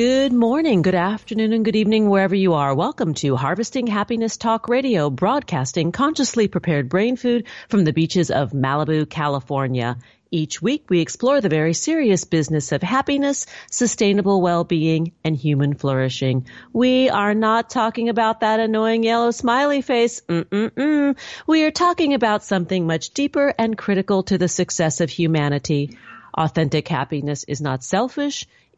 Good morning, good afternoon, and good evening wherever you are. Welcome to Harvesting Happiness Talk Radio, broadcasting consciously prepared brain food from the beaches of Malibu, California. Each week we explore the very serious business of happiness, sustainable well-being, and human flourishing. We are not talking about that annoying yellow smiley face. Mm-mm-mm. We are talking about something much deeper and critical to the success of humanity. Authentic happiness is not selfish,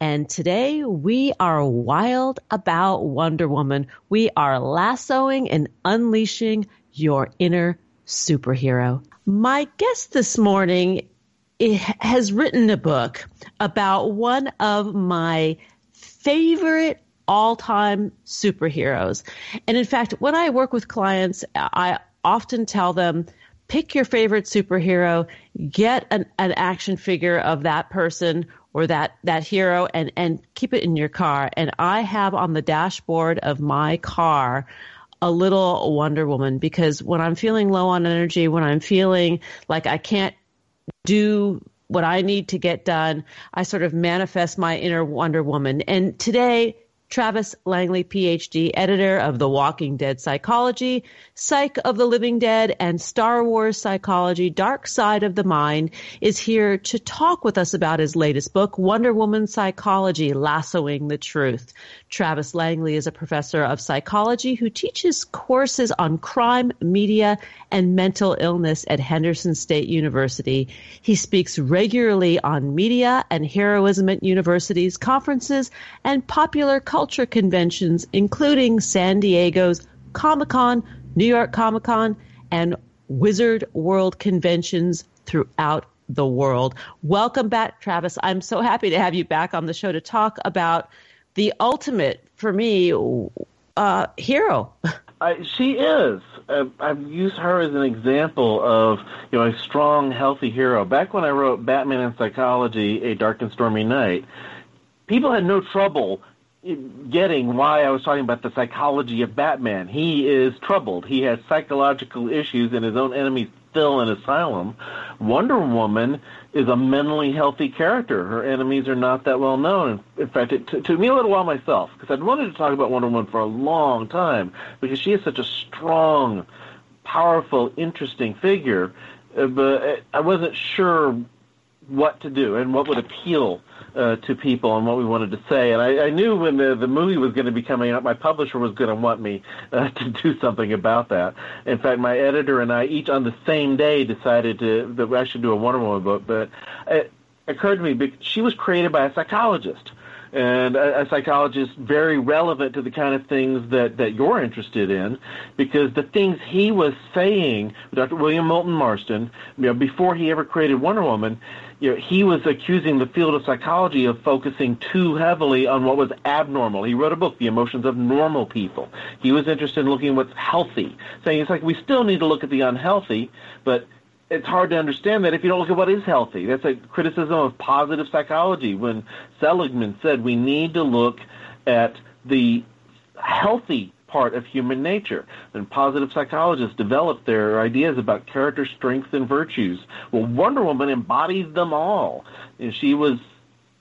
And today we are wild about Wonder Woman. We are lassoing and unleashing your inner superhero. My guest this morning eh, has written a book about one of my favorite all time superheroes. And in fact, when I work with clients, I often tell them, pick your favorite superhero, get an, an action figure of that person or that, that hero and, and keep it in your car. And I have on the dashboard of my car a little Wonder Woman because when I'm feeling low on energy, when I'm feeling like I can't do what I need to get done, I sort of manifest my inner Wonder Woman. And today, Travis Langley, PhD, editor of The Walking Dead Psychology, Psych of the Living Dead, and Star Wars Psychology, Dark Side of the Mind, is here to talk with us about his latest book, Wonder Woman Psychology, Lassoing the Truth. Travis Langley is a professor of psychology who teaches courses on crime, media, and mental illness at Henderson State University. He speaks regularly on media and heroism at universities, conferences, and popular conventions, including San Diego's Comic Con, New York Comic Con, and Wizard World conventions throughout the world. Welcome back, Travis. I'm so happy to have you back on the show to talk about the ultimate for me uh, hero. She is. Uh, I've used her as an example of you know a strong, healthy hero. Back when I wrote Batman and Psychology: A Dark and Stormy Night, people had no trouble getting why I was talking about the psychology of Batman. He is troubled. He has psychological issues, and his own enemies still in asylum. Wonder Woman is a mentally healthy character. Her enemies are not that well known. In fact, it t- took me a little while myself because I'd wanted to talk about Wonder Woman for a long time because she is such a strong, powerful, interesting figure. Uh, but I wasn't sure what to do and what would appeal uh, to people and what we wanted to say. And I, I knew when the, the movie was going to be coming out, my publisher was going to want me uh, to do something about that. In fact, my editor and I each on the same day decided to that I should do a Wonder Woman book. But it occurred to me she was created by a psychologist and a, psychologist very relevant to the kind of things that, that you're interested in because the things he was saying, Dr. William Moulton Marston, you know, before he ever created Wonder Woman, you know, he was accusing the field of psychology of focusing too heavily on what was abnormal. He wrote a book, The Emotions of Normal People. He was interested in looking at what's healthy, saying it's like we still need to look at the unhealthy, but it's hard to understand that if you don't look at what is healthy. That's a criticism of positive psychology when Seligman said we need to look at the healthy part of human nature. And positive psychologists developed their ideas about character strengths and virtues. Well, Wonder Woman embodies them all. And she was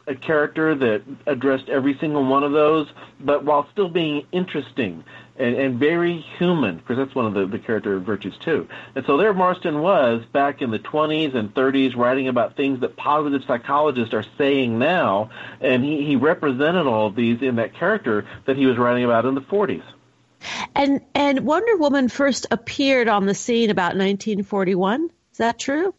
a character that addressed every single one of those, but while still being interesting and, and very human, because that's one of the, the character virtues too. And so there Marston was back in the 20s and 30s writing about things that positive psychologists are saying now, and he, he represented all of these in that character that he was writing about in the 40s. And and Wonder Woman first appeared on the scene about 1941. Is that true?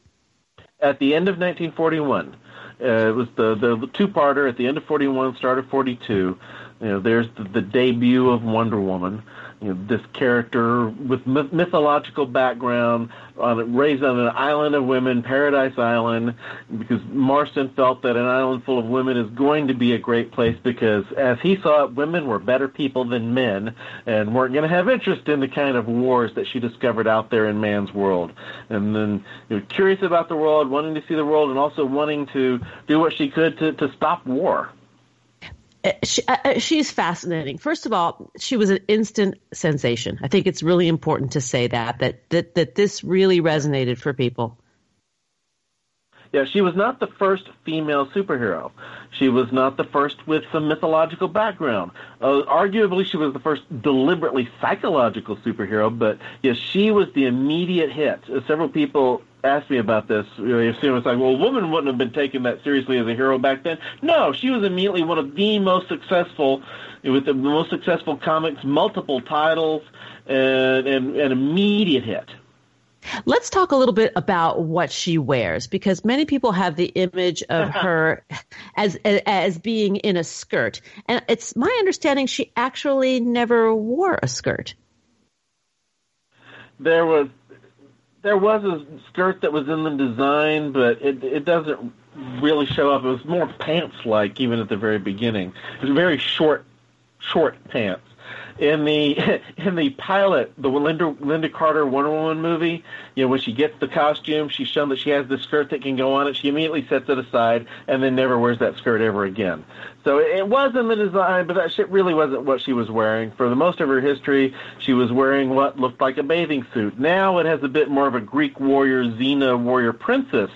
At the end of 1941. Uh, it was the the two-parter at the end of 41, start of 42. You know, there's the, the debut of Wonder Woman. You know, this character with myth- mythological background, on, raised on an island of women, Paradise Island, because Marston felt that an island full of women is going to be a great place because, as he saw it, women were better people than men and weren't going to have interest in the kind of wars that she discovered out there in man's world. And then, you know, curious about the world, wanting to see the world, and also wanting to do what she could to, to stop war. She, uh, uh, she's fascinating. First of all, she was an instant sensation. I think it's really important to say that that that that this really resonated for people. Yeah, she was not the first female superhero. She was not the first with some mythological background. Uh, arguably, she was the first deliberately psychological superhero, but yes, she was the immediate hit. Uh, several people asked me about this. You know, it was like, well, a woman wouldn't have been taken that seriously as a hero back then. No, she was immediately one of the most successful, with the most successful comics, multiple titles, and, and an immediate hit. Let's talk a little bit about what she wears because many people have the image of uh-huh. her as as being in a skirt, and it's my understanding she actually never wore a skirt. There was there was a skirt that was in the design, but it it doesn't really show up. It was more pants like even at the very beginning. It was very short short pants. In the in the pilot, the Lynda Lynda Carter Wonder Woman movie, you know, when she gets the costume, she's shown that she has the skirt that can go on it. She immediately sets it aside and then never wears that skirt ever again. So it was in the design, but that shit really wasn't what she was wearing. For the most of her history, she was wearing what looked like a bathing suit. Now it has a bit more of a Greek warrior, Xena warrior princess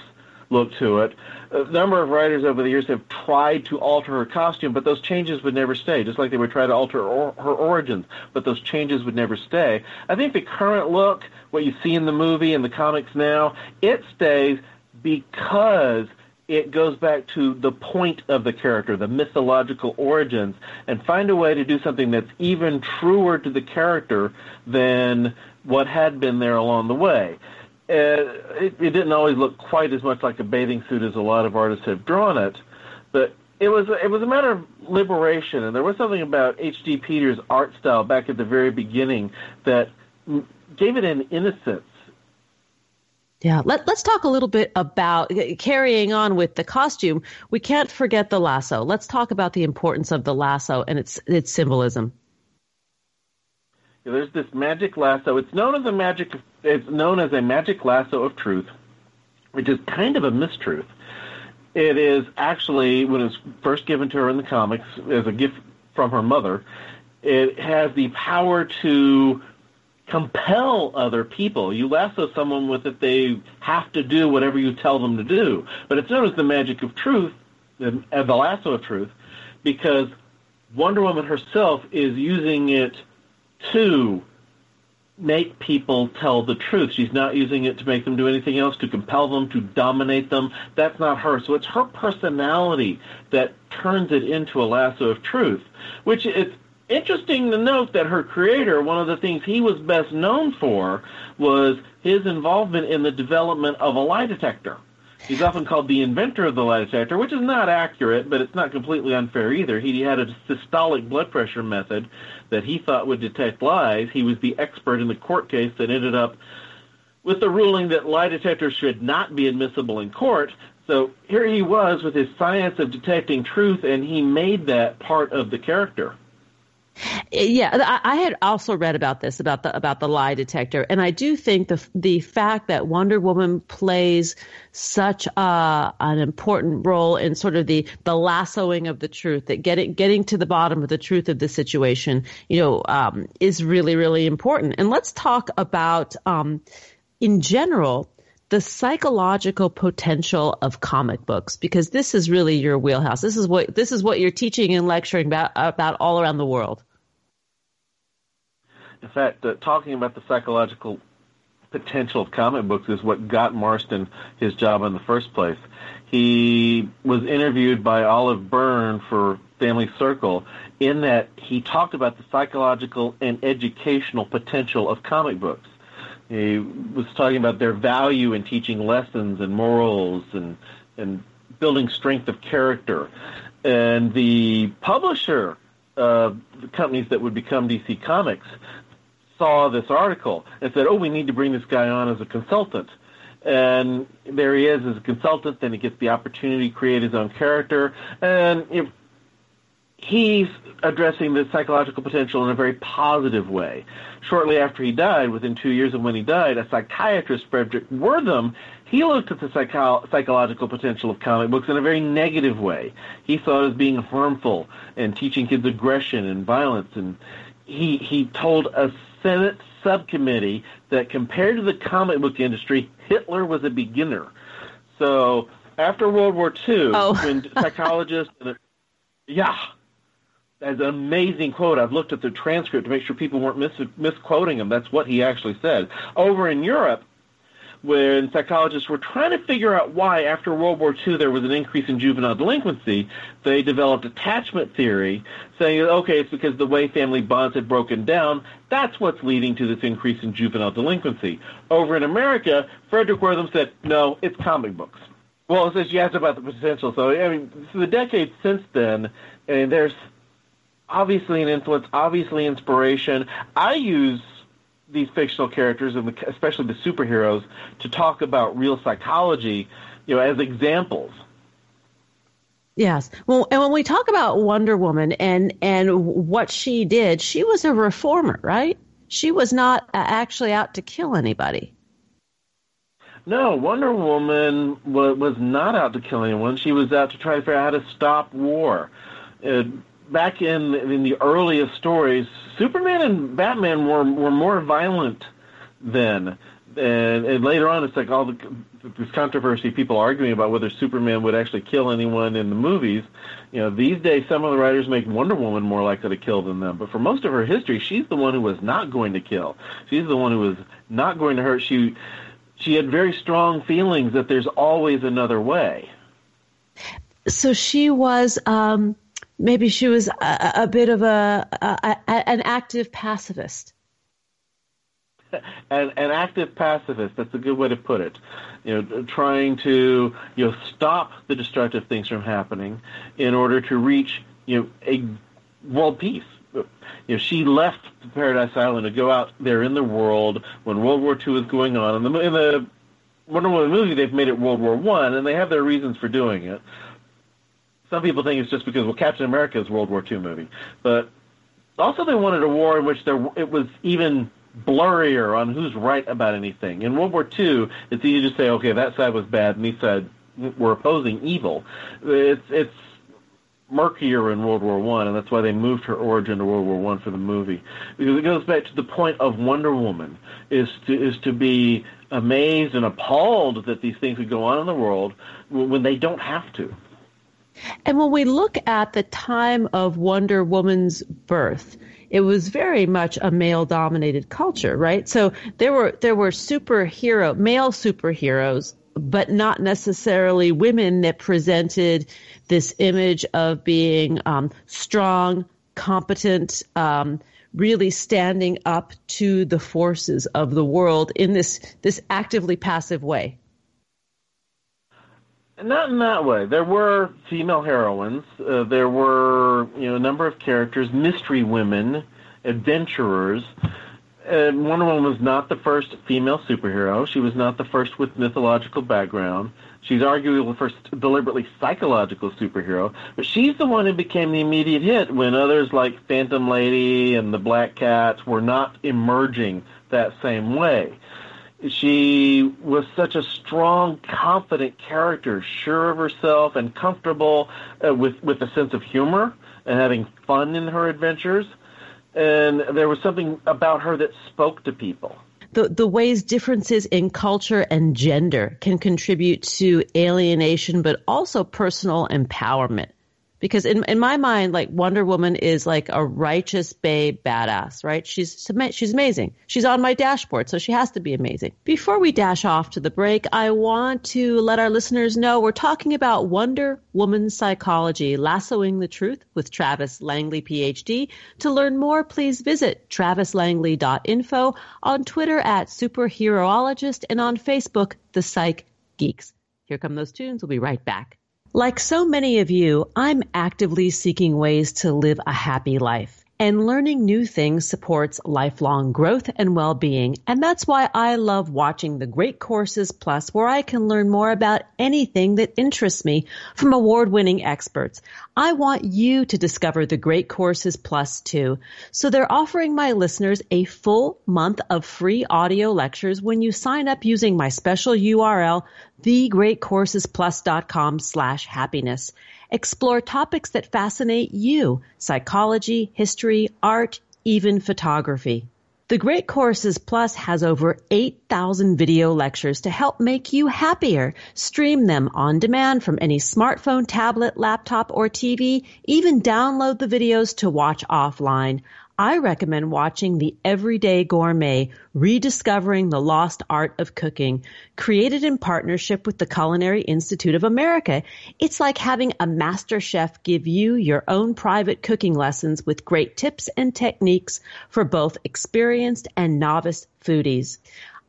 look to it. A number of writers over the years have tried to alter her costume, but those changes would never stay, just like they would try to alter or, her origins, but those changes would never stay. I think the current look, what you see in the movie and the comics now, it stays because it goes back to the point of the character, the mythological origins, and find a way to do something that's even truer to the character than what had been there along the way. Uh, it, it didn't always look quite as much like a bathing suit as a lot of artists have drawn it, but it was it was a matter of liberation, and there was something about H.G. Peter's art style back at the very beginning that gave it an innocence yeah, Let, us talk a little bit about carrying on with the costume. We can't forget the lasso. Let's talk about the importance of the lasso and its its symbolism. There's this magic lasso. It's known as a magic. It's known as a magic lasso of truth, which is kind of a mistruth. It is actually when it's first given to her in the comics as a gift from her mother. It has the power to compel other people. You lasso someone with it, they have to do whatever you tell them to do. But it's known as the magic of truth, the, uh, the lasso of truth, because Wonder Woman herself is using it to make people tell the truth. She's not using it to make them do anything else, to compel them, to dominate them. That's not her. So it's her personality that turns it into a lasso of truth, which it's interesting to note that her creator, one of the things he was best known for was his involvement in the development of a lie detector. He's often called the inventor of the lie detector, which is not accurate, but it's not completely unfair either. He had a systolic blood pressure method that he thought would detect lies. He was the expert in the court case that ended up with the ruling that lie detectors should not be admissible in court. So here he was with his science of detecting truth, and he made that part of the character. Yeah, I had also read about this about the about the lie detector, and I do think the the fact that Wonder Woman plays such a, an important role in sort of the the lassoing of the truth, that getting getting to the bottom of the truth of the situation, you know, um, is really really important. And let's talk about um, in general the psychological potential of comic books because this is really your wheelhouse. This is what this is what you're teaching and lecturing about about all around the world. In fact, uh, talking about the psychological potential of comic books is what got Marston his job in the first place. He was interviewed by Olive Byrne for Family Circle in that he talked about the psychological and educational potential of comic books. He was talking about their value in teaching lessons and morals and and building strength of character. And the publisher of the companies that would become DC Comics saw this article and said, "Oh, we need to bring this guy on as a consultant." And there he is as a consultant. Then he gets the opportunity to create his own character, and he's addressing the psychological potential in a very positive way. Shortly after he died, within two years of when he died, a psychiatrist, Fredric Wertham, he looked at the psycho- psychological potential of comic books in a very negative way. He saw it as being harmful and teaching kids aggression and violence. And he he told a Senate subcommittee that compared to the comic book industry, Hitler was a beginner. So after World War II, oh. when psychologists, yeah, that's an amazing quote. I've looked at the transcript to make sure people weren't mis- misquoting him. That's what he actually said. Over in Europe, when psychologists were trying to figure out why, after World War II, there was an increase in juvenile delinquency, they developed attachment theory, saying, okay, it's because the way family bonds had broken down. That's what's leading to this increase in juvenile delinquency. Over in America, Fredric Wertham said, no, it's comic books. Well, since you asked about the potential, so I mean, the decades since then, and there's obviously an influence, obviously inspiration. I use these fictional characters, and especially the superheroes, to talk about real psychology, you know, as examples. Yes. Well, and when we talk about Wonder Woman and and what she did, she was a reformer, right? She was not actually out to kill anybody. No, Wonder Woman was not out to kill anyone. She was out to try to figure out how to stop war. Uh, back in in the earliest stories, Superman and Batman were were more violent then. And, and later on, it's like all the this controversy, people arguing about whether Superman would actually kill anyone in the movies. You know, these days, some of the writers make Wonder Woman more likely to kill than them. But for most of her history, she's the one who was not going to kill. She's the one who was not going to hurt. She she had very strong feelings that there's always another way. So she was. Um maybe she was a, a bit of a, a, a, an active pacifist. An, an active pacifist. That's a good way to put it. You know, trying to you know stop the destructive things from happening in order to reach you know a world peace. You know, she left Paradise Island to go out there in the world when World War II was going on. In the, in the Wonder Woman movie, they've made it World War One, and they have their reasons for doing it. Some people think it's just because well, Captain America is a World War II movie, but also they wanted a war in which there it was even blurrier on who's right about anything. In World War II, it's easy to say, okay, that side was bad, and these side were opposing evil. It's it's murkier in World War One, and that's why they moved her origin to World War One for the movie because it goes back to the point of Wonder Woman is to is to be amazed and appalled that these things would go on in the world when they don't have to. And when we look at the time of Wonder Woman's birth, it was very much a male dominated culture, right? So there were there were superhero male superheroes, but not necessarily women that presented this image of being um, strong, competent, um, really standing up to the forces of the world in this this actively passive way. Not in that way. There were female heroines. Uh, there were, you know, a number of characters, mystery women, adventurers, uh, Wonder Woman was not the first female superhero. She was not the first with mythological background. She's arguably the first deliberately psychological superhero, but she's the one who became the immediate hit when others like Phantom Lady and the Black Cats were not emerging that same way. She was such a strong, confident character, sure of herself and comfortable uh, with with a sense of humor and having fun in her adventures. And there was something about her that spoke to people the, the ways differences in culture and gender can contribute to alienation, but also personal empowerment. Because in, in my mind, like Wonder Woman is like a righteous babe badass, right? She's, she's amazing. She's on my dashboard, so she has to be amazing. Before we dash off to the break, I want to let our listeners know we're talking about Wonder Woman Psychology, Lassoing the Truth with Travis Langley, PhD. To learn more, please visit travislangley.info, on Twitter at Superheroologist, and on Facebook, The Psych Geeks. Here come those tunes. We'll be right back. Like so many of you, I'm actively seeking ways to live a happy life. And learning new things supports lifelong growth and well-being. And that's why I love watching the Great Courses Plus where I can learn more about anything that interests me from award-winning experts. I want you to discover the Great Courses Plus too. So they're offering my listeners a full month of free audio lectures when you sign up using my special URL, thegreatcoursesplus.com slash happiness. Explore topics that fascinate you psychology, history, art, even photography. The Great Courses Plus has over 8,000 video lectures to help make you happier. Stream them on demand from any smartphone, tablet, laptop, or TV. Even download the videos to watch offline. I recommend watching The Everyday Gourmet, Rediscovering the Lost Art of Cooking, created in partnership with the Culinary Institute of America. It's like having a master chef give you your own private cooking lessons with great tips and techniques for both experienced and novice foodies.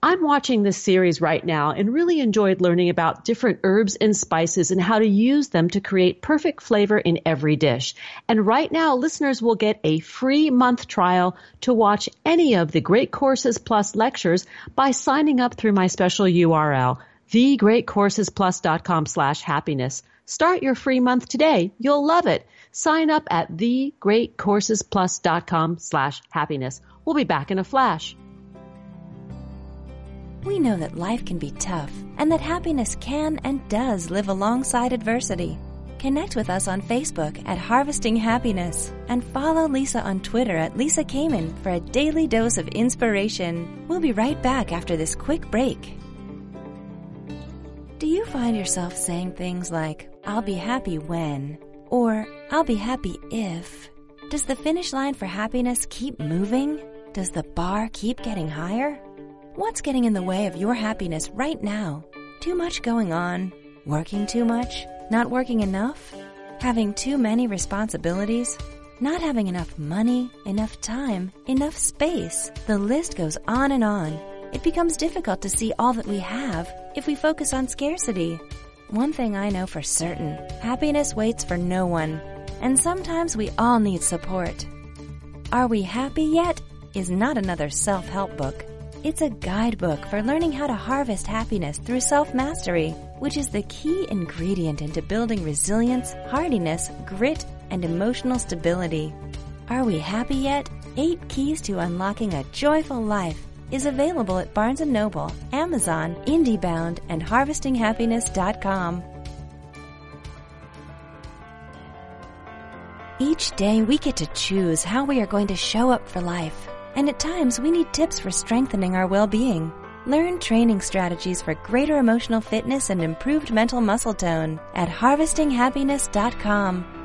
I'm watching this series right now and really enjoyed learning about different herbs and spices and how to use them to create perfect flavor in every dish. And right now, listeners will get a free month trial to watch any of the Great Courses Plus lectures by signing up through my special URL, thegreatcoursesplus.com slash happiness. Start your free month today. You'll love it. Sign up at thegreatcoursesplus.com slash happiness. We'll be back in a flash. We know that life can be tough and that happiness can and does live alongside adversity. Connect with us on Facebook at Harvesting Happiness and follow Lisa on Twitter at Lisa Kamen for a daily dose of inspiration. We'll be right back after this quick break. Do you find yourself saying things like, I'll be happy when, or I'll be happy if? Does the finish line for happiness keep moving? Does the bar keep getting higher? What's getting in the way of your happiness right now? Too much going on? Working too much? Not working enough? Having too many responsibilities? Not having enough money, enough time, enough space? The list goes on and on. It becomes difficult to see all that we have if we focus on scarcity. One thing I know for certain, happiness waits for no one. And sometimes we all need support. Are We Happy Yet? is not another self-help book. It's a guidebook for learning how to harvest happiness through self-mastery, which is the key ingredient into building resilience, hardiness, grit, and emotional stability. Are we happy yet? Eight Keys to Unlocking a Joyful Life is available at Barnes & Noble, Amazon, IndieBound, and HarvestingHappiness.com. Each day we get to choose how we are going to show up for life and at times we need tips for strengthening our well-being. Learn training strategies for greater emotional fitness and improved mental muscle tone at harvestinghappiness.com.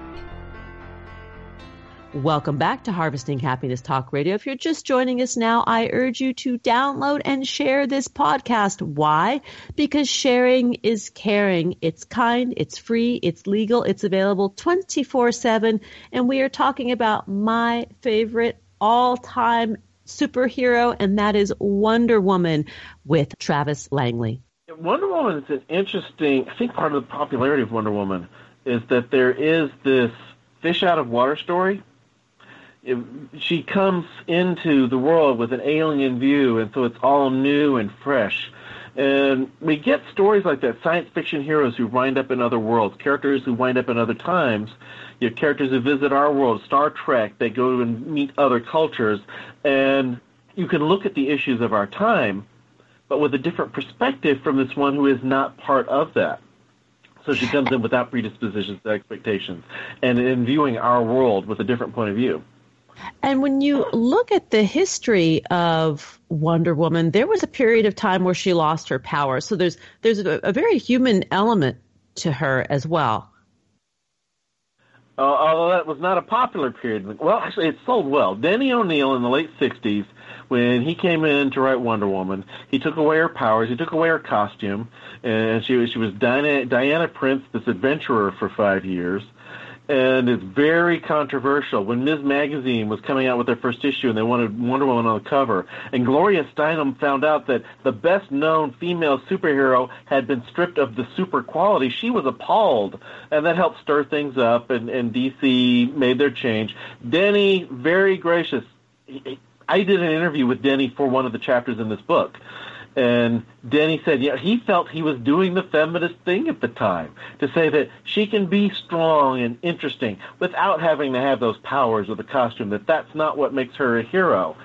Welcome back to Harvesting Happiness Talk Radio. If you're just joining us now, I urge you to download and share this podcast. Why? Because sharing is caring. It's kind, it's free, it's legal, it's available 24 7. And we are talking about my favorite all time superhero, and that is Wonder Woman with Travis Langley. Wonder Woman is an interesting, I think part of the popularity of Wonder Woman is that there is this fish out of water story. it, she comes into the world with an alien view, and so it's all new and fresh. And we get stories like that, science fiction heroes who wind up in other worlds, characters who wind up in other times, you know, characters who visit our world, Star Trek, they go and meet other cultures, and you can look at the issues of our time, but with a different perspective from this one who is not part of that. So she comes in without predispositions to expectations, and in viewing our world with a different point of view. And when you look at the history of Wonder Woman, there was a period of time where she lost her power. So there's there's a, a very human element to her as well. Uh, although that was not a popular period. Well, actually, it sold well. Denny O'Neil in the late '60s, when he came in to write Wonder Woman, he took away her powers, he took away her costume, and she she was Diana, Diana Prince, this adventurer for five years and it's very controversial. When Ms. Magazine was coming out with their first issue and they wanted Wonder Woman on the cover, and Gloria Steinem found out that the best known female superhero had been stripped of the super quality, she was appalled. And that helped stir things up, and, and DC made their change. Denny, very gracious. I did an interview with Denny for one of the chapters in this book and Denny said, yeah, he felt he was doing the feminist thing at the time to say that she can be strong and interesting without having to have those powers or the costume. That that's not what makes her a hero.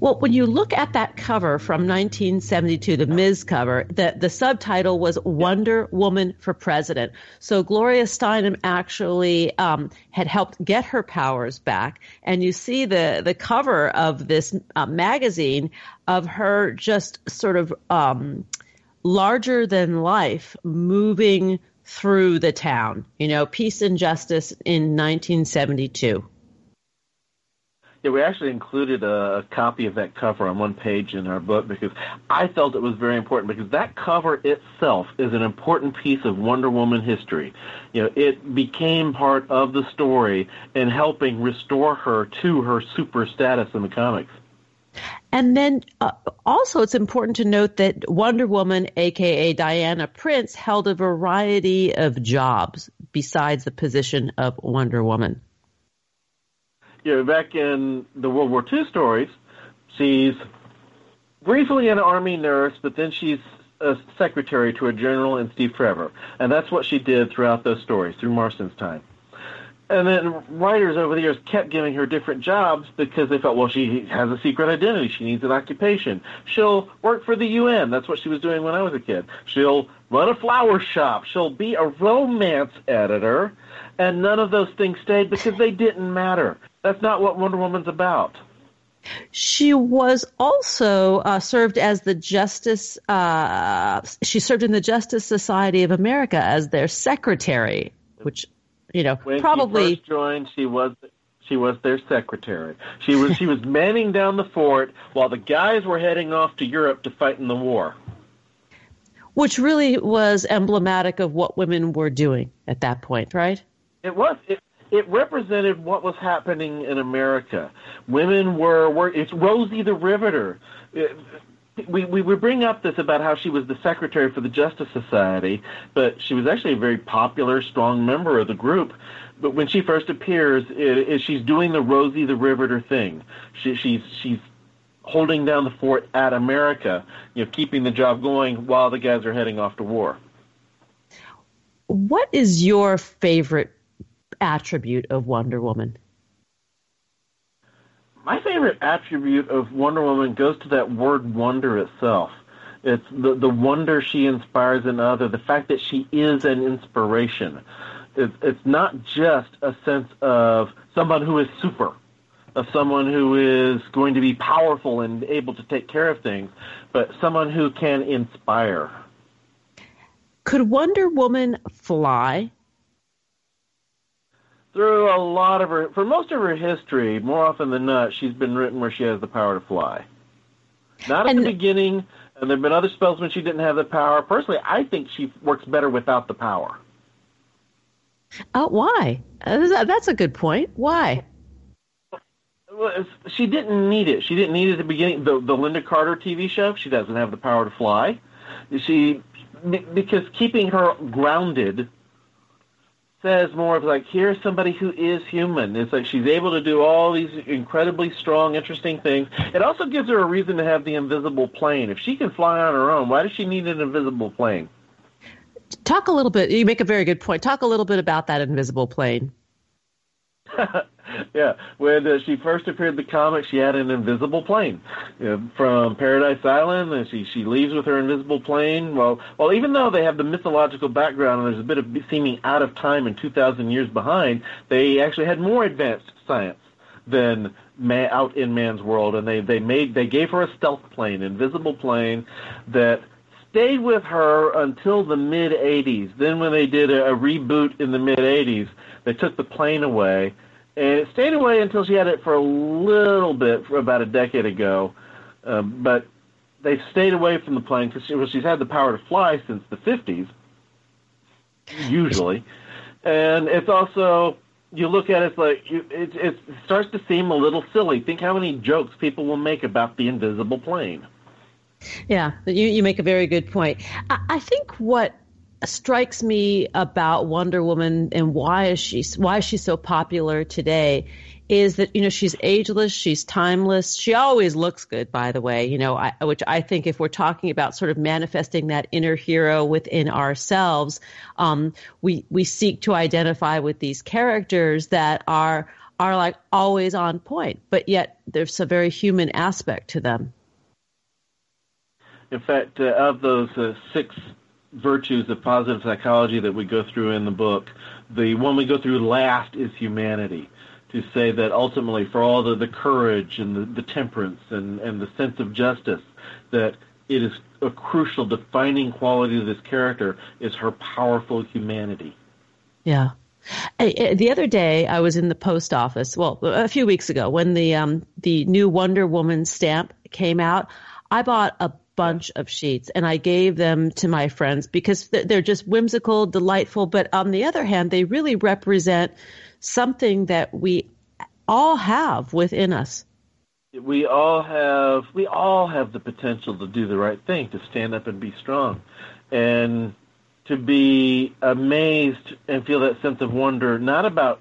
Well, when you look at that cover from 1972, the Ms. cover, the, the subtitle was Wonder Woman for President. So Gloria Steinem actually um, had helped get her powers back. And you see the, the cover of this uh, magazine of her just sort of um, larger than life moving through the town, you know, peace and justice in 1972. Yeah, we actually included a, copy of that cover on one page in our book because I felt it was very important because that cover itself is an important piece of Wonder Woman history. You know, it became part of the story in helping restore her to her super status in the comics. And then uh, also, it's important to note that Wonder Woman, aka Diana Prince, held a variety of jobs besides the position of Wonder Woman you know, back in the World War II stories, she's briefly an army nurse, but then she's a secretary to a general and Steve Trevor, and that's what she did throughout those stories through Marston's time. And then writers over the years kept giving her different jobs because they felt, well, she has a secret identity. She needs an occupation. She'll work for the UN. That's what she was doing when I was a kid. She'll run a flower shop. She'll be a romance editor. And none of those things stayed because they didn't matter. That's not what Wonder Woman's about. She was also uh, served as the Justice. Uh, she served in the Justice Society of America as their secretary, which you know when probably she first joined. She was she was their secretary. She was she was manning down the fort while the guys were heading off to Europe to fight in the war. Which really was emblematic of what women were doing at that point, right? It was. It, it represented what was happening in America. Women were, were it's Rosie the Riveter. It, we, we we bring up this about how she was the secretary for the Justice Society, but she was actually a very popular, strong member of the group. But when she first appears, it, it, she's doing the Rosie the Riveter thing. She, she's she's holding down the fort at America, you know, keeping the job going while the guys are heading off to war. What is your favorite attribute of Wonder Woman? My favorite attribute of Wonder Woman goes to that word wonder itself. It's the, the wonder she inspires in others, the fact that she is an inspiration. It's, it's not just a sense of someone who is super, of someone who is going to be powerful and able to take care of things, but someone who can inspire. Could Wonder Woman fly? Through a lot of her, for most of her history, more often than not, she's been written where she has the power to fly. Not at and the beginning, and there have been other spells when she didn't have the power. Personally, I think she works better without the power. Uh, why? Uh, that's a good point. Why? Well, she didn't need it. She didn't need it at the beginning. The, the Lynda Carter TV show, she doesn't have the power to fly. She because keeping her grounded says more of like here's somebody who is human. It's like she's able to do all these incredibly strong, interesting things. It also gives her a reason to have the invisible plane. If she can fly on her own, why does she need an invisible plane? Talk a little bit. You make a very good point. Talk a little bit about that invisible plane. yeah, when uh, she first appeared in the comic, she had an invisible plane you know, from Paradise Island, and she she leaves with her invisible plane. Well, well, even though they have the mythological background and there's a bit of seeming out of time and 2,000 years behind, they actually had more advanced science than man, out in man's world, and they they made they gave her a stealth plane, invisible plane that stayed with her until the mid 80s. Then when they did a, a reboot in the mid 80s, they took the plane away and it stayed away until she had it for a little bit, for about a decade ago. Um, but they stayed away from the plane because she, well, she's had the power to fly since the 50s, usually. And it's also you look at it, it's like it, it, it starts to seem a little silly. Think how many jokes people will make about the invisible plane. Yeah, you, you make a very good point. I, I think what strikes me about Wonder Woman and why is she why is she so popular today is that you know she's ageless, she's timeless. She always looks good, by the way. You know, I, which I think if we're talking about sort of manifesting that inner hero within ourselves, um, we we seek to identify with these characters that are are like always on point, but yet there's a very human aspect to them. In fact, uh, of those uh, six virtues of positive psychology that we go through in the book. The one we go through last is humanity. To say that ultimately, for all the, the courage and the, the temperance and, and the sense of justice, that it is a crucial defining quality of this character is her powerful humanity. Yeah. The other day, I was in the post office. Well, a few weeks ago, when the um, the new Wonder Woman stamp came out, I bought a bunch of sheets and I gave them to my friends because they're just whimsical, delightful. But on the other hand, they really represent something that we all have within us. We all have we all have the potential to do the right thing, to stand up and be strong, and to be amazed and feel that sense of wonder, not about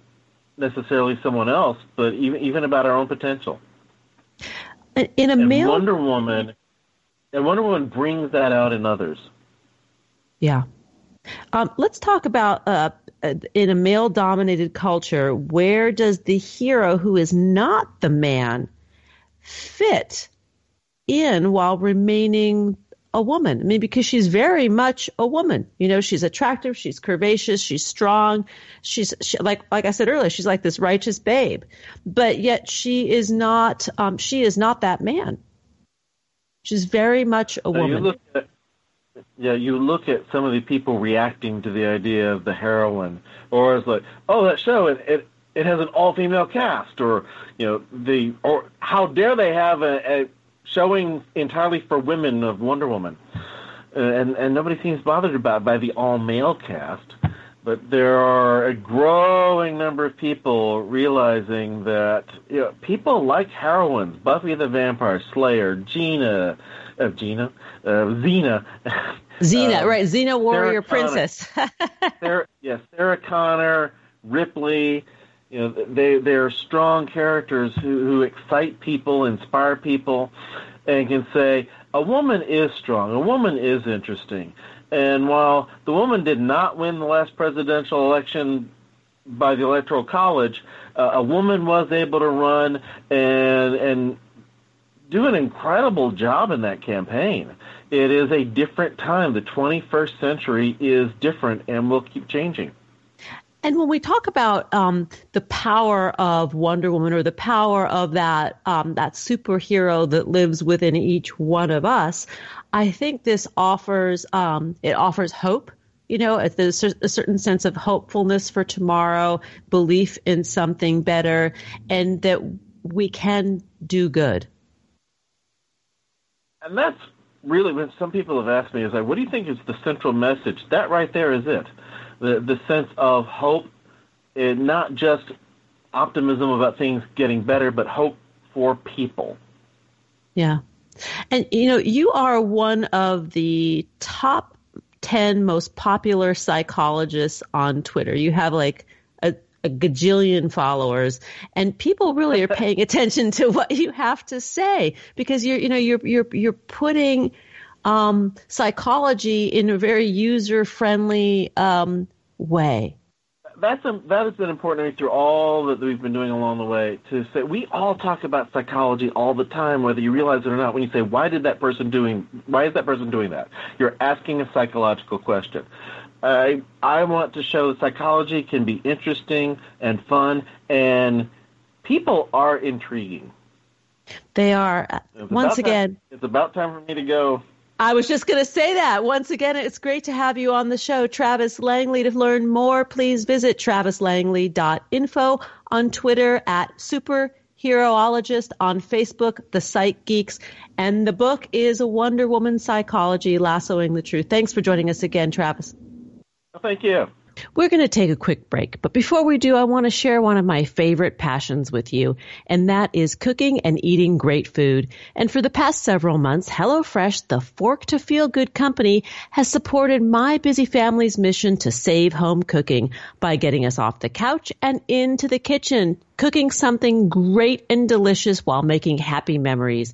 necessarily someone else, but even even about our own potential. In a and male Wonder Woman and Wonder Woman brings that out in others. Yeah. Um, let's talk about uh, in a male dominated culture, where does the hero who is not the man fit in while remaining a woman? I mean, because she's very much a woman. You know, she's attractive, she's curvaceous, she's strong. She's she, like, like I said earlier, she's like this righteous babe, but yet she is not. Um, she is not that man. She's very much a woman. You look at, yeah, you look at some of the people reacting to the idea of the heroine, or it's like, oh, that show it it, it has an all female cast, or you know the or how dare they have a, a showing entirely for women of Wonder Woman, uh, and and nobody seems bothered about by the all male cast. But there are a growing number of people realizing that you know, people like heroines, Buffy the Vampire Slayer, Gina, uh, Gina, uh, Xena. Xena, uh, right? Xena Warrior Sarah Princess. Sarah, yes, Sarah Connor, Ripley. You know, they they're strong characters who, who excite people, inspire people, and can say a woman is strong, a woman is interesting. And while the woman did not win the last presidential election by the Electoral College, uh, a woman was able to run and and do an incredible job in that campaign. It is a different time. The 21st century is different and will keep changing. And when we talk about um, the power of Wonder Woman or the power of that um, that superhero that lives within each one of us, I think this offers um, it offers hope. You know, there's a certain sense of hopefulness for tomorrow, belief in something better, and that we can do good. And that's really when some people have asked me, is like, what do you think is the central message? That right there is it the the sense of hope, and not just optimism about things getting better, but hope for people. Yeah, and you know you are one of the top 10 most popular psychologists on Twitter. You have like a, a gajillion followers and people really are paying attention to what you have to say because you're, you know, you're, you're, you're putting, um, psychology in a very user friendly, um, way that's a, that has been important to me through all that we've been doing along the way. To say we all talk about psychology all the time, whether you realize it or not. When you say, "Why did that person doing? Why is that person doing that?" You're asking a psychological question. I I want to show that psychology can be interesting and fun, and people are intriguing. They are. Once again, time, it's about time for me to go. I was just going to say that. Once again, it's great to have you on the show, Travis Langley. To learn more, please visit travislangley.info on Twitter at superheroologist on Facebook, The Psych Geeks. And the book is Wonder Woman Psychology, Lassoing the Truth. Thanks for joining us again, Travis. thank you. We're going to take a quick break, but before we do, I want to share one of my favorite passions with you, and that is cooking and eating great food. And for the past several months, HelloFresh, the fork to feel good company, has supported my busy family's mission to save home cooking by getting us off the couch and into the kitchen, cooking something great and delicious while making happy memories.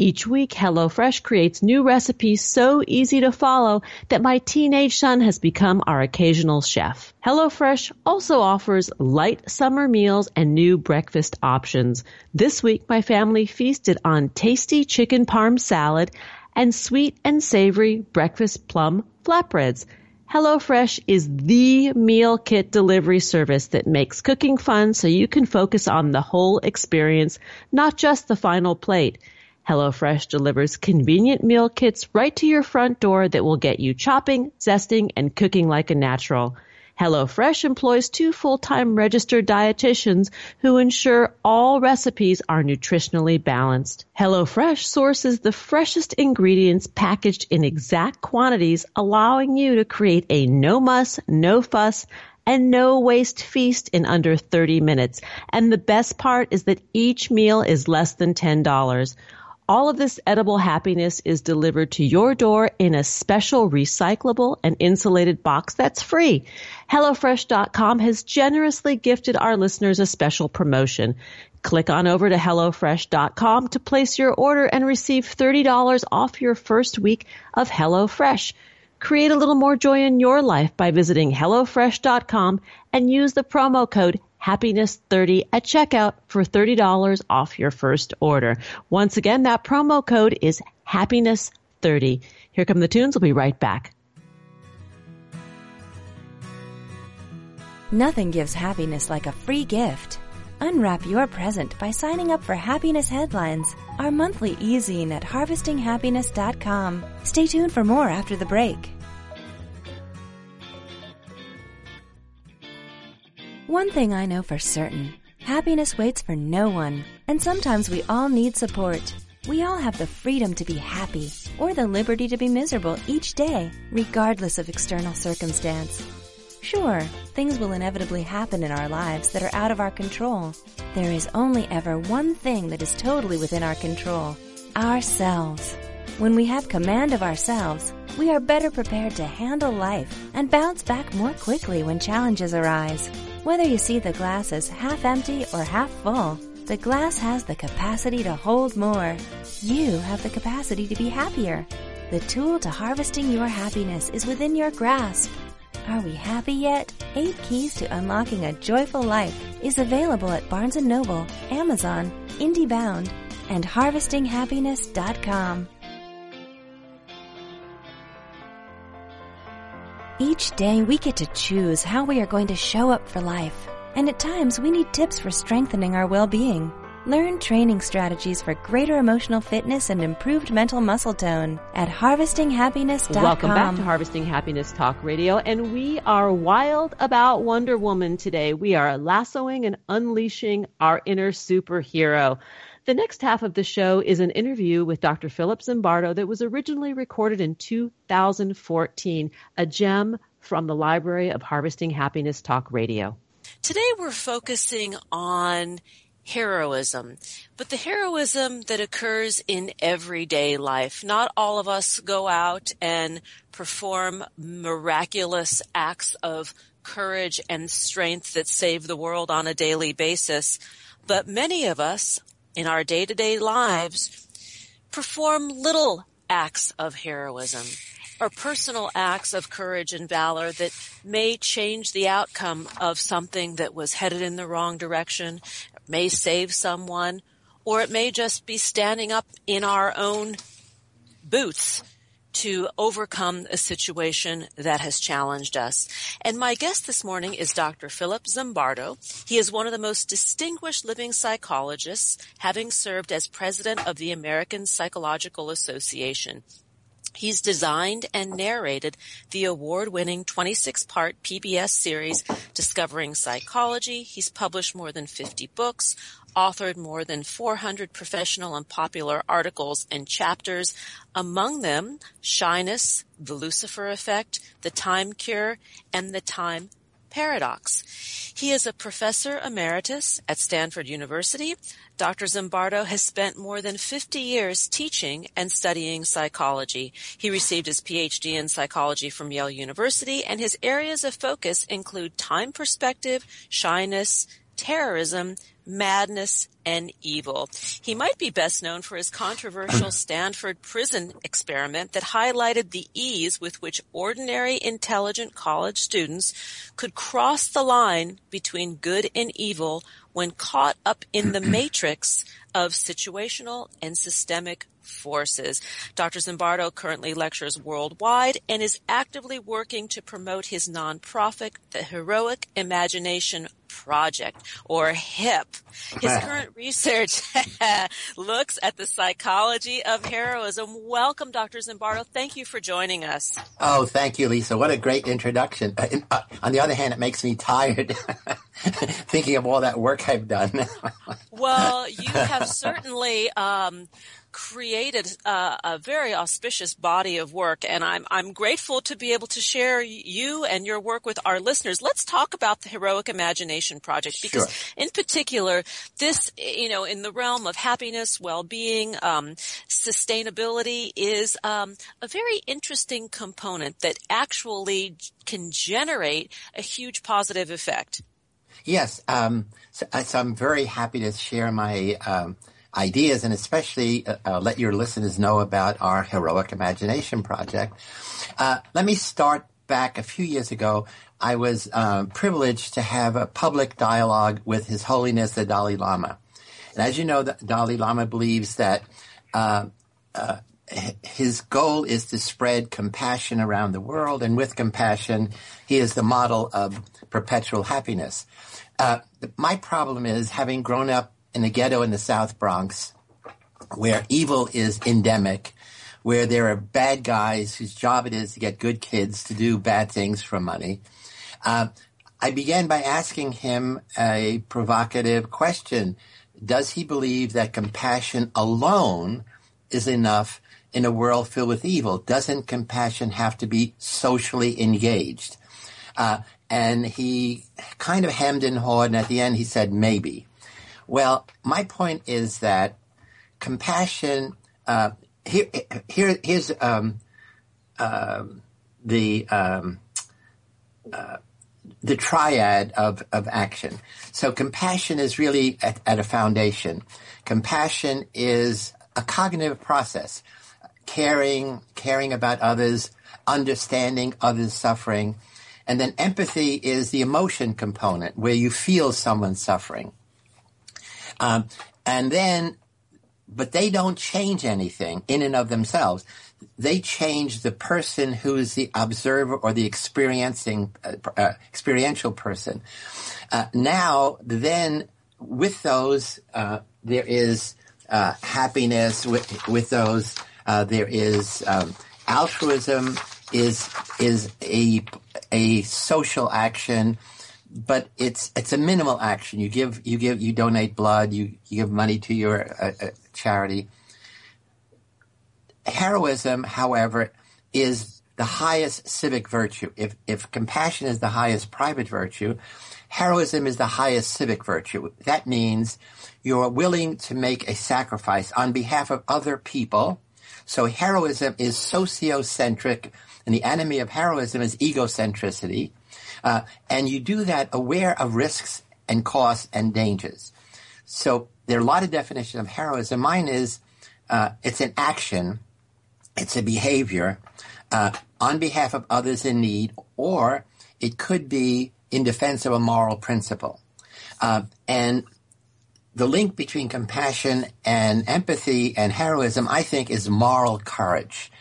Each week, HelloFresh creates new recipes so easy to follow that my teenage son has become our occasional chef. HelloFresh also offers light summer meals and new breakfast options. This week, my family feasted on tasty chicken parm salad and sweet and savory breakfast plum flatbreads. HelloFresh is the meal kit delivery service that makes cooking fun so you can focus on the whole experience, not just the final plate. HelloFresh delivers convenient meal kits right to your front door that will get you chopping, zesting, and cooking like a natural. HelloFresh employs two full-time registered dietitians who ensure all recipes are nutritionally balanced. HelloFresh sources the freshest ingredients packaged in exact quantities, allowing you to create a no muss, no fuss, and no waste feast in under 30 minutes. And the best part is that each meal is less than $10. All of this edible happiness is delivered to your door in a special recyclable and insulated box that's free. HelloFresh.com has generously gifted our listeners a special promotion. Click on over to HelloFresh.com to place your order and receive $30 off your first week of HelloFresh. Create a little more joy in your life by visiting HelloFresh.com and use the promo code happiness30 at checkout for $30 off your first order. Once again, that promo code is happiness30. Here come the tunes. We'll be right back. Nothing gives happiness like a free gift. Unwrap your present by signing up for Happiness Headlines, our monthly e-zine at harvestinghappiness.com. Stay tuned for more after the break. One thing I know for certain happiness waits for no one, and sometimes we all need support. We all have the freedom to be happy or the liberty to be miserable each day, regardless of external circumstance. Sure, things will inevitably happen in our lives that are out of our control. There is only ever one thing that is totally within our control ourselves. When we have command of ourselves, we are better prepared to handle life and bounce back more quickly when challenges arise. Whether you see the glass as half empty or half full, the glass has the capacity to hold more. You have the capacity to be happier. The tool to harvesting your happiness is within your grasp. Are we happy yet? Eight Keys to Unlocking a Joyful Life is available at Barnes & Noble, Amazon, IndieBound, and HarvestingHappiness.com. Each day we get to choose how we are going to show up for life. And at times we need tips for strengthening our well-being. Learn training strategies for greater emotional fitness and improved mental muscle tone at harvestinghappiness.com. Welcome back to Harvesting Happiness Talk Radio. And we are wild about Wonder Woman today. We are lassoing and unleashing our inner superhero. The next half of the show is an interview with Dr. Philip Zimbardo that was originally recorded in 2014, a gem from the Library of Harvesting Happiness Talk Radio. Today we're focusing on heroism, but the heroism that occurs in everyday life. Not all of us go out and perform miraculous acts of courage and strength that save the world on a daily basis, but many of us in our day to day lives perform little acts of heroism or personal acts of courage and valor that may change the outcome of something that was headed in the wrong direction, may save someone, or it may just be standing up in our own boots to overcome a situation that has challenged us. And my guest this morning is Dr. Philip Zimbardo. He is one of the most distinguished living psychologists, having served as president of the American Psychological Association. He's designed and narrated the award-winning 26-part PBS series Discovering Psychology. He's published more than 50 books, authored more than 400 professional and popular articles and chapters, among them Shyness, The Lucifer Effect, The Time Cure, and The Time Paradox. He is a professor emeritus at Stanford University. Dr. Zimbardo has spent more than 50 years teaching and studying psychology. He received his PhD in psychology from Yale University and his areas of focus include time perspective, shyness, terrorism, madness, and evil. He might be best known for his controversial Stanford prison experiment that highlighted the ease with which ordinary intelligent college students could cross the line between good and evil when caught up in the matrix of situational and systemic forces. Dr. Zimbardo currently lectures worldwide and is actively working to promote his nonprofit, the Heroic Imagination Project, or HIP. His current research looks at the psychology of heroism. Welcome, Dr. Zimbardo. Thank you for joining us. Oh, thank you, Lisa. What a great introduction. Uh, uh, on the other hand, it makes me tired thinking of all that work I've done. well, you have certainly um, created a, a, very auspicious body of work, and I'm I'm grateful to be able to share you and your work with our listeners. Let's talk about the Heroic Imagination Project because, sure. in particular, this you know in the realm of happiness, well-being, um, sustainability is um, a very interesting component that actually can generate a huge positive effect. Yes, um, so, so, I'm very happy to share my um, ideas and especially uh, uh, let your listeners know about our Heroic Imagination Project. Uh, let me start back a few years ago. I was uh, privileged to have a public dialogue with His Holiness the Dalai Lama. And as you know, the Dalai Lama believes that uh, uh, his goal is to spread compassion around the world, and with compassion, he is the model of perpetual happiness. Uh, my problem is having grown up in a ghetto in the South Bronx where evil is endemic, where there are bad guys whose job it is to get good kids to do bad things for money. Uh, I began by asking him a provocative question. Does he believe that compassion alone is enough in a world filled with evil? Doesn't compassion have to be socially engaged? Uh, and he kind of hemmed and hawed, and at the end he said, maybe. Well, my point is that compassion. Uh, here, here, here's um, uh, the um, uh, the triad of of action. So, compassion is really at, at a foundation. Compassion is a cognitive process, caring, caring about others, understanding others' suffering, and then empathy is the emotion component where you feel someone's suffering. Um, and then, but they don't change anything in and of themselves. They change the person who is the observer or the experiencing, uh, uh, experiential person. Uh, now, then, with those, uh, there is uh, happiness. With with those, uh, there is um, altruism. Is is a a social action but it's it's a minimal action. You give you give you donate blood. You, you give money to your uh, uh, charity. Heroism, however, is the highest civic virtue. If, if compassion is the highest private virtue, heroism is the highest civic virtue. That means you're willing to make a sacrifice on behalf of other people. So heroism is sociocentric, and the enemy of heroism is egocentricity. Uh, and you do that aware of risks and costs and dangers. So there are a lot of definitions of heroism. Mine is uh, it's an action, it's a behavior uh, on behalf of others in need, or it could be in defense of a moral principle. Uh, and the link between compassion and empathy and heroism, I think, is moral courage.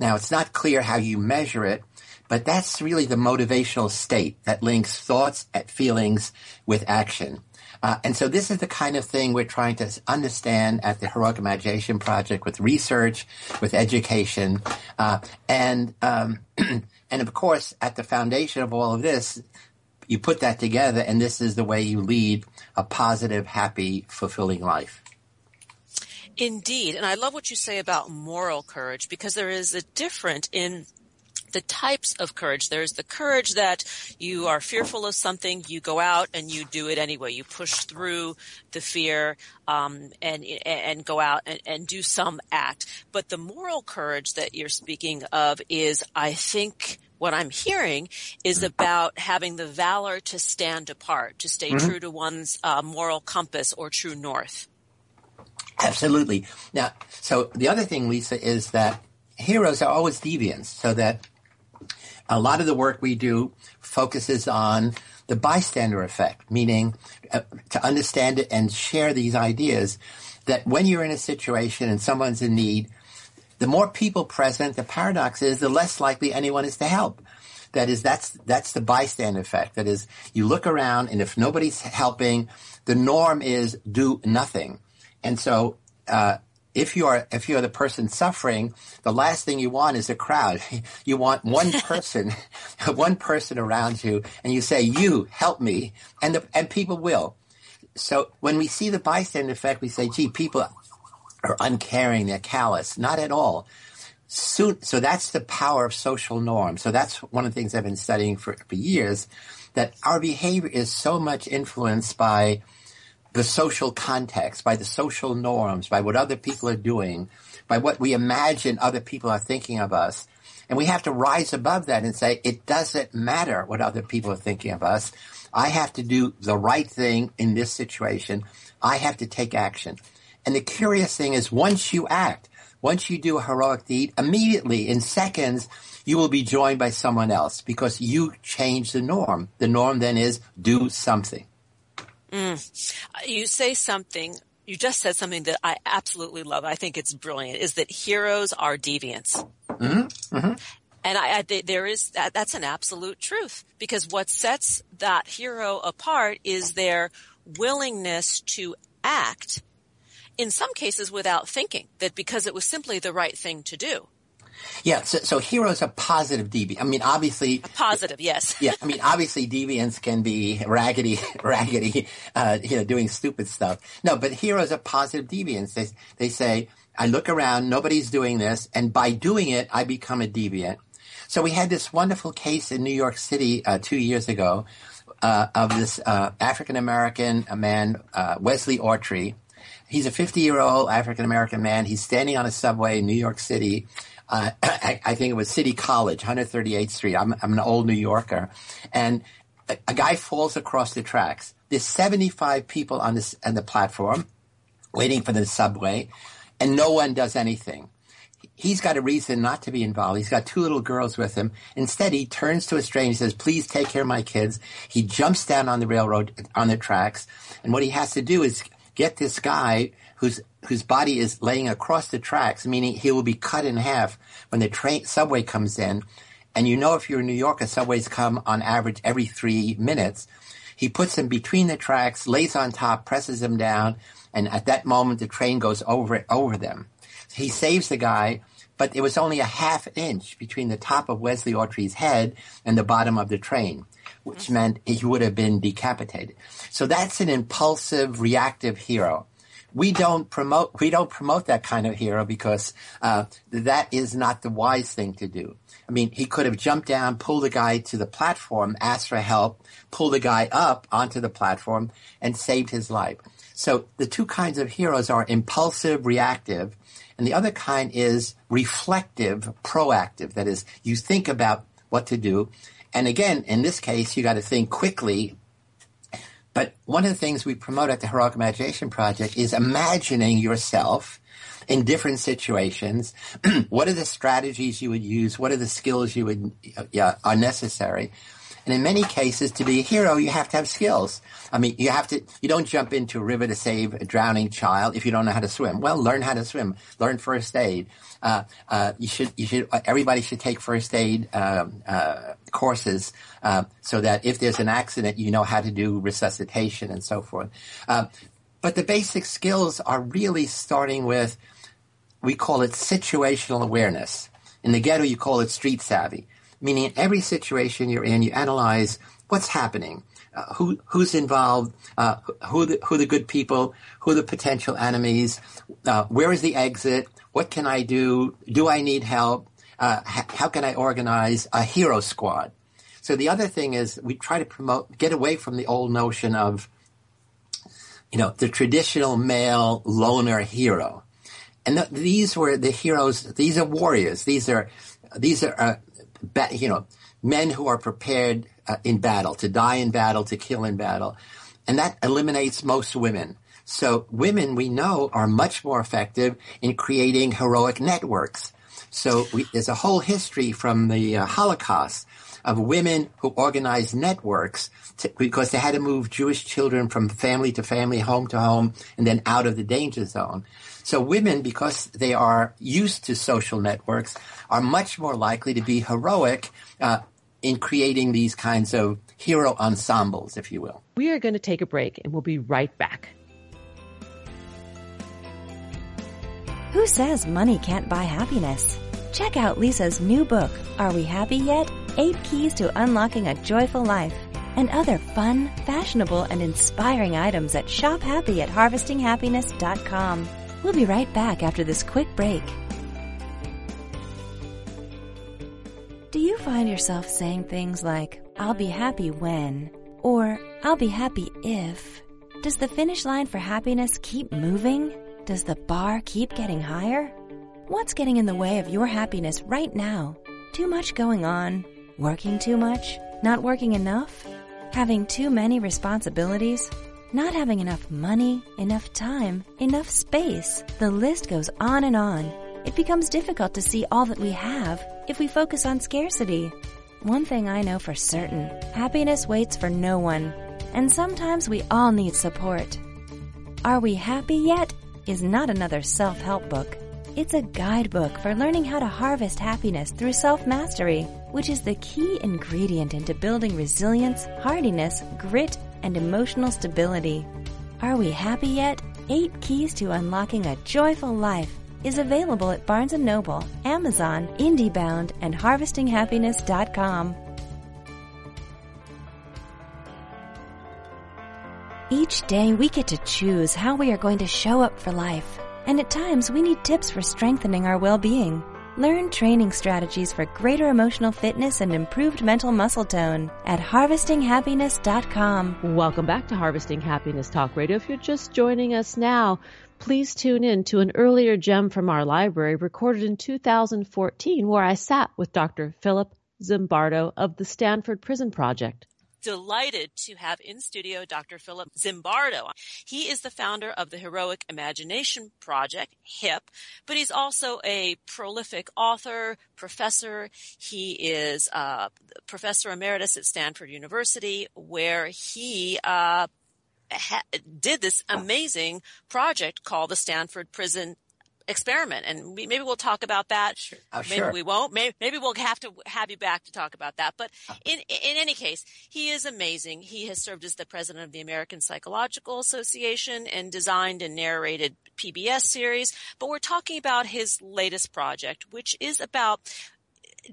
Now, it's not clear how you measure it, but that's really the motivational state that links thoughts and feelings with action. Uh, and so this is the kind of thing we're trying to understand at the Heroic Imagination Project with research, with education, uh, and um, and of course at the foundation of all of this, you put that together, and this is the way you lead a positive, happy, fulfilling life. Indeed, and I love what you say about moral courage because there is a difference in the types of courage. There's the courage that you are fearful of something, you go out and you do it anyway. You push through the fear um, and and go out and, and do some act. But the moral courage that you're speaking of is, I think, what I'm hearing is about having the valor to stand apart, to stay mm-hmm. true to one's uh, moral compass or true north. Absolutely. Now, so the other thing, Lisa, is that heroes are always deviants, so that a lot of the work we do focuses on the bystander effect, meaning uh, to understand it and share these ideas that when you're in a situation and someone's in need, the more people present, the paradox is the less likely anyone is to help. That is, that's, that's the bystander effect. That is, you look around and if nobody's helping, the norm is do nothing. And so, uh, if you're if you're the person suffering, the last thing you want is a crowd. You want one person, one person around you, and you say, "You help me," and the, and people will. So when we see the bystander effect, we say, "Gee, people are uncaring; they're callous." Not at all. So, so that's the power of social norms. So that's one of the things I've been studying for, for years. That our behavior is so much influenced by the social context, by the social norms, by what other people are doing, by what we imagine other people are thinking of us. And we have to rise above that and say, it doesn't matter what other people are thinking of us. I have to do the right thing in this situation. I have to take action. And the curious thing is once you act, once you do a heroic deed, immediately in seconds, you will be joined by someone else because you change the norm. The norm then is do something. Mm. You say something, you just said something that I absolutely love. I think it's brilliant is that heroes are deviants. Mm-hmm. Mm-hmm. And I, I, there is that, that's an absolute truth because what sets that hero apart is their willingness to act in some cases without thinking that because it was simply the right thing to do. Yeah, so, so heroes are positive deviant. I mean, obviously. Positive, yes. yeah, I mean, obviously deviants can be raggedy, raggedy, uh, you know, doing stupid stuff. No, but heroes are positive deviants. They, they say, I look around, nobody's doing this, and by doing it, I become a deviant. So we had this wonderful case in New York City uh, two years ago uh, of this uh, African American man, uh, Wesley Autry. He's a 50 year old African American man. He's standing on a subway in New York City uh, I, I, think it was City College, 138th Street. I'm, I'm an old New Yorker. And a, a, guy falls across the tracks. There's 75 people on, this, on the platform waiting for the subway, and no one does anything. He's got a reason not to be involved. He's got two little girls with him. Instead, he turns to a stranger and says, please take care of my kids. He jumps down on the railroad, on the tracks. And what he has to do is get this guy whose whose body is laying across the tracks, meaning he will be cut in half when the train subway comes in. And you know, if you're in New York, a subways come on average every three minutes. He puts him between the tracks, lays on top, presses him down, and at that moment the train goes over over them. He saves the guy, but it was only a half inch between the top of Wesley Autry's head and the bottom of the train, which meant he would have been decapitated. So that's an impulsive, reactive hero we don't promote we don't promote that kind of hero because uh, that is not the wise thing to do. I mean, he could have jumped down, pulled the guy to the platform, asked for help, pulled the guy up onto the platform, and saved his life. So the two kinds of heroes are impulsive, reactive, and the other kind is reflective, proactive. That is, you think about what to do. And again, in this case, you got to think quickly. But one of the things we promote at the Heroic Imagination Project is imagining yourself in different situations. what are the strategies you would use? What are the skills you would uh, are necessary? And in many cases, to be a hero, you have to have skills. I mean, you have to, you don't jump into a river to save a drowning child if you don't know how to swim. Well, learn how to swim. Learn first aid. Uh, uh, you should, you should, everybody should take first aid, um, uh, courses, uh, so that if there's an accident, you know how to do resuscitation and so forth. Uh, but the basic skills are really starting with, we call it situational awareness. In the ghetto, you call it street savvy meaning in every situation you're in, you analyze what's happening, uh, who who's involved, uh, who the who the good people, who the potential enemies, uh, where is the exit, what can I do, do I need help, uh, how can I organize a hero squad? So the other thing is we try to promote, get away from the old notion of, you know, the traditional male loner hero. And th- these were the heroes. These are warriors. These are these are uh, you know, men who are prepared uh, in battle, to die in battle, to kill in battle. And that eliminates most women. So women, we know, are much more effective in creating heroic networks. So we, there's a whole history from the uh, Holocaust of women who organized networks to, because they had to move Jewish children from family to family, home to home, and then out of the danger zone. So women, because they are used to social networks, are much more likely to be heroic uh, in creating these kinds of hero ensembles, if you will. We are going to take a break and we'll be right back. Who says money can't buy happiness? Check out Lisa's new book, Are We Happy Yet? Eight Keys to Unlocking a Joyful Life, and other fun, fashionable, and inspiring items at Shop Happy at HarvestingHappiness.com. We'll be right back after this quick break. Do you find yourself saying things like, I'll be happy when, or I'll be happy if? Does the finish line for happiness keep moving? Does the bar keep getting higher? What's getting in the way of your happiness right now? Too much going on? Working too much? Not working enough? Having too many responsibilities? not having enough money, enough time, enough space. The list goes on and on. It becomes difficult to see all that we have if we focus on scarcity. One thing I know for certain, happiness waits for no one. And sometimes we all need support. Are We Happy Yet? is not another self-help book. It's a guidebook for learning how to harvest happiness through self-mastery, which is the key ingredient into building resilience, hardiness, grit, and emotional stability. Are we happy yet? Eight Keys to Unlocking a Joyful Life is available at Barnes & Noble, Amazon, IndieBound, and HarvestingHappiness.com. Each day we get to choose how we are going to show up for life, and at times we need tips for strengthening our well-being. Learn training strategies for greater emotional fitness and improved mental muscle tone at harvestinghappiness.com. Welcome back to Harvesting Happiness Talk Radio. If you're just joining us now, please tune in to an earlier gem from our library recorded in 2014 where I sat with Dr. Philip Zimbardo of the Stanford Prison Project delighted to have in studio Dr. Philip Zimbardo. He is the founder of the Heroic Imagination Project, HIP, but he's also a prolific author, professor. He is a professor emeritus at Stanford University, where he uh, ha- did this amazing project called the Stanford Prison experiment. And we, maybe we'll talk about that. Sure. Oh, maybe sure. we won't. Maybe, maybe we'll have to have you back to talk about that. But oh. in, in any case, he is amazing. He has served as the president of the American Psychological Association and designed and narrated PBS series. But we're talking about his latest project, which is about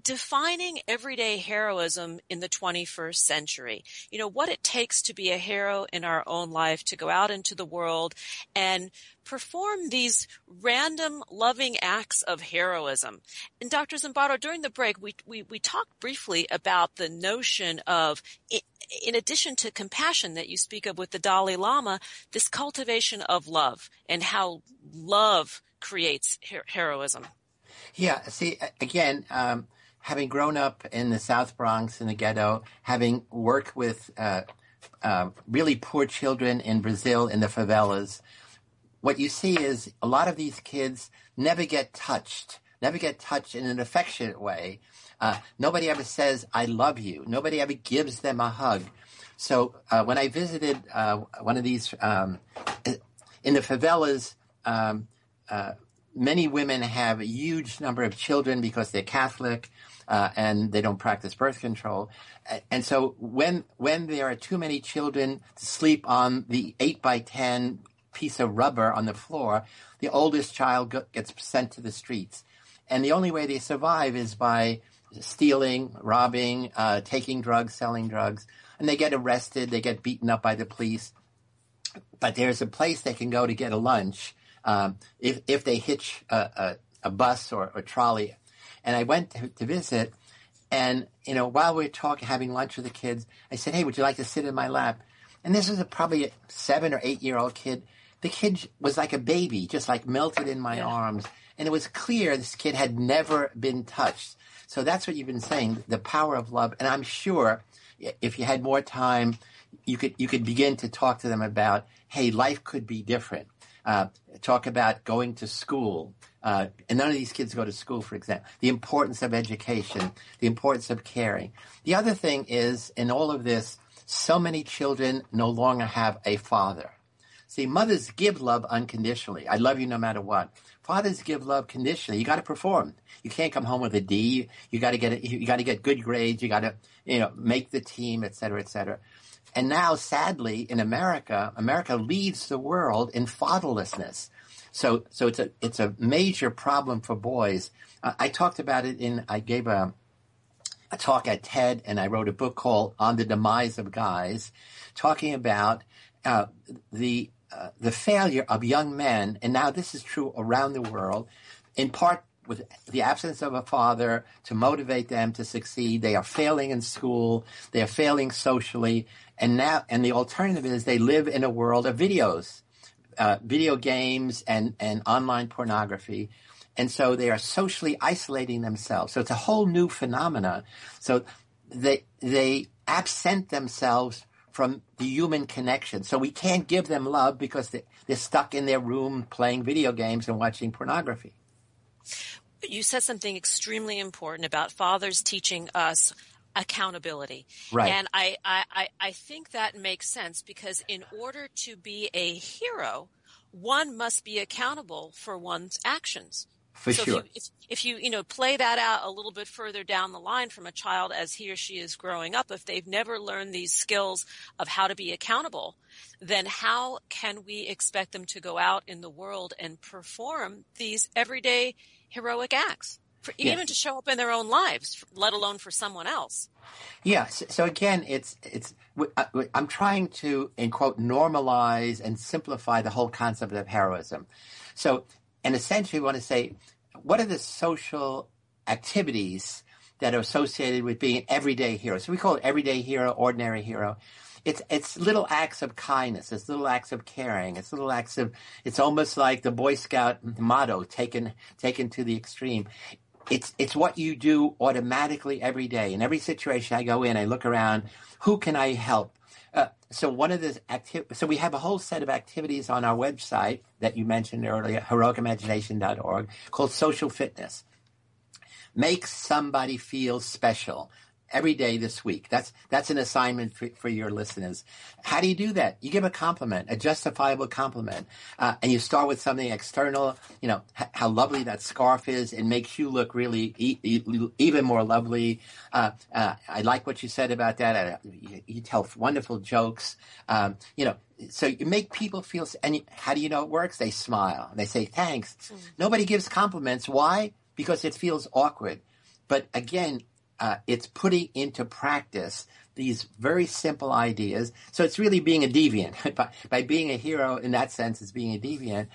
defining everyday heroism in the 21st century. You know, what it takes to be a hero in our own life, to go out into the world and perform these random loving acts of heroism. And Dr. Zimbardo, during the break, we, we, we talked briefly about the notion of, in addition to compassion that you speak of with the Dalai Lama, this cultivation of love and how love creates her- heroism. Yeah, see, again, um, having grown up in the South Bronx in the ghetto, having worked with uh, uh, really poor children in Brazil in the favelas, what you see is a lot of these kids never get touched, never get touched in an affectionate way. Uh, nobody ever says, I love you. Nobody ever gives them a hug. So uh, when I visited uh, one of these um, in the favelas, um, uh, many women have a huge number of children because they're Catholic uh, and they don't practice birth control. And so when when there are too many children to sleep on the eight by ten piece of rubber on the floor, the oldest child gets sent to the streets. And the only way they survive is by stealing, robbing, uh, taking drugs, selling drugs. And they get arrested, they get beaten up by the police. But there's a place they can go to get a lunch um, if, if they hitch a, a, a bus or a trolley and I went to, to visit, and you know, while we were talking, having lunch with the kids, I said, "Hey, would you like to sit in my lap?" And this was a, probably a seven or eight year old kid. The kid was like a baby, just like melted in my yeah. arms, and it was clear this kid had never been touched. So that's what you've been saying, the power of love. And I'm sure if you had more time, you could you could begin to talk to them about, hey, life could be different. Uh, talk about going to school, uh, and none of these kids go to school, for example. The importance of education, the importance of caring. The other thing is, in all of this, so many children no longer have a father. See, mothers give love unconditionally. I love you no matter what. Fathers give love conditionally. You got to perform. You can't come home with a D. You got to get you got to get good grades. You got to you know make the team, et cetera, et cetera. And now, sadly, in America, America leads the world in fatherlessness. So, so it's a it's a major problem for boys. Uh, I talked about it in I gave a a talk at TED, and I wrote a book called "On the Demise of Guys," talking about uh, the uh, the failure of young men, and now this is true around the world, in part with the absence of a father to motivate them to succeed. They are failing in school. They are failing socially. And now, and the alternative is they live in a world of videos uh, video games and, and online pornography. And so they are socially isolating themselves. So it's a whole new phenomena. So they, they absent themselves from the human connection. So we can't give them love because they, they're stuck in their room playing video games and watching pornography. You said something extremely important about fathers teaching us accountability. Right. And I, I, I think that makes sense because in order to be a hero, one must be accountable for one's actions. For so sure. If you, if, if you, you know, play that out a little bit further down the line from a child as he or she is growing up, if they've never learned these skills of how to be accountable, then how can we expect them to go out in the world and perform these everyday heroic acts? For, even to show up in their own lives, let alone for someone else. Yeah. So, so again, it's it's uh, I'm trying to in quote normalize and simplify the whole concept of heroism. So, and essentially, we want to say, what are the social activities that are associated with being an everyday hero? So we call it everyday hero, ordinary hero it's it's little acts of kindness. It's little acts of caring. It's little acts of. It's almost like the Boy Scout motto taken taken to the extreme it's it's what you do automatically every day. In every situation I go in, I look around. Who can I help? Uh, so one of the acti- so we have a whole set of activities on our website that you mentioned earlier, heroicimagination.org, called social fitness. Make somebody feel special every day this week. That's that's an assignment for, for, your listeners. How do you do that? You give a compliment, a justifiable compliment, uh, and you start with something external. You know h- how lovely that scarf is. It makes you look really e- e- even more lovely. Uh, uh, I like what you said about that. You, you, tell wonderful jokes. Um, you know. So you make people feel, and you, how do you know it works? They smile. They say thanks. Mm-hmm. Nobody gives compliments. Why? Because it feels awkward but again, uh, it's putting into practice these very simple ideas. So it's really being a deviant. by, by being a hero in that sense, it's being a deviant.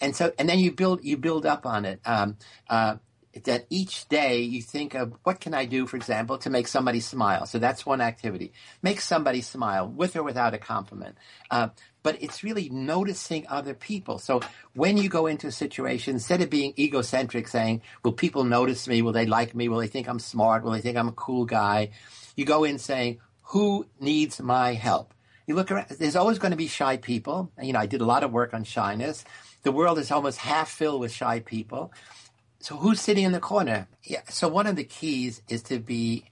And so, and then you build, you build up on it. Um, uh, that each day you think of what can I do, for example, to make somebody smile. So that's one activity. Make somebody smile with or without a compliment. Uh, but it's really noticing other people. So when you go into a situation, instead of being egocentric, saying, will people notice me? Will they like me? Will they think I'm smart? Will they think I'm a cool guy? You go in saying, who needs my help? You look around, there's always going to be shy people. You know, I did a lot of work on shyness. The world is almost half filled with shy people. So who's sitting in the corner? Yeah. So one of the keys is to be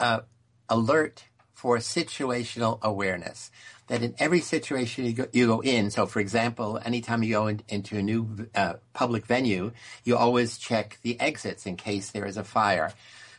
uh, alert for situational awareness. That in every situation you go, you go in, so for example, anytime you go in, into a new uh, public venue, you always check the exits in case there is a fire.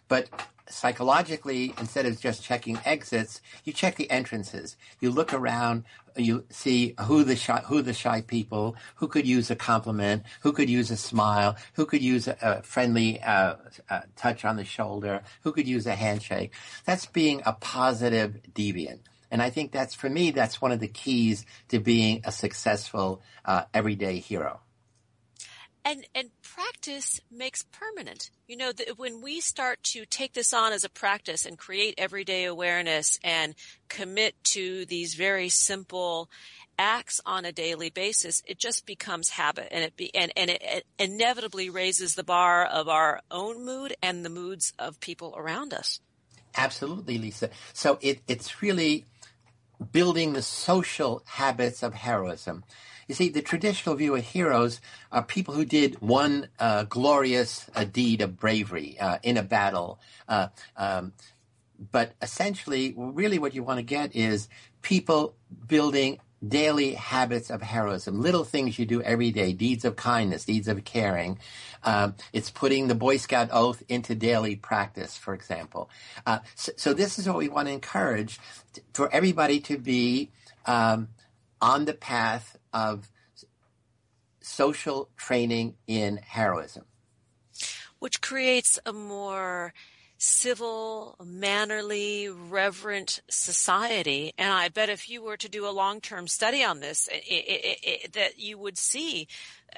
But psychologically, instead of just checking exits, you check the entrances. You look around, you see who the shy, who the shy people, who could use a compliment, who could use a smile, who could use a, a friendly uh, uh, touch on the shoulder, who could use a handshake. That's being a positive deviant. And I think that's, for me, that's one of the keys to being a successful uh, everyday hero and and practice makes permanent. You know that when we start to take this on as a practice and create everyday awareness and commit to these very simple acts on a daily basis it just becomes habit. And it be and, and it, it inevitably raises the bar of our own mood and the moods of people around us. Absolutely lisa. So it, it's really building the social habits of heroism you see, the traditional view of heroes are people who did one uh, glorious uh, deed of bravery uh, in a battle. Uh, um, but essentially, really what you want to get is people building daily habits of heroism, little things you do every day, deeds of kindness, deeds of caring. Um, it's putting the Boy Scout oath into daily practice, for example. Uh, so, so, this is what we want to encourage for everybody to be um, on the path of social training in heroism. Which creates a more civil, mannerly, reverent society. And I bet if you were to do a long-term study on this, it, it, it, that you would see,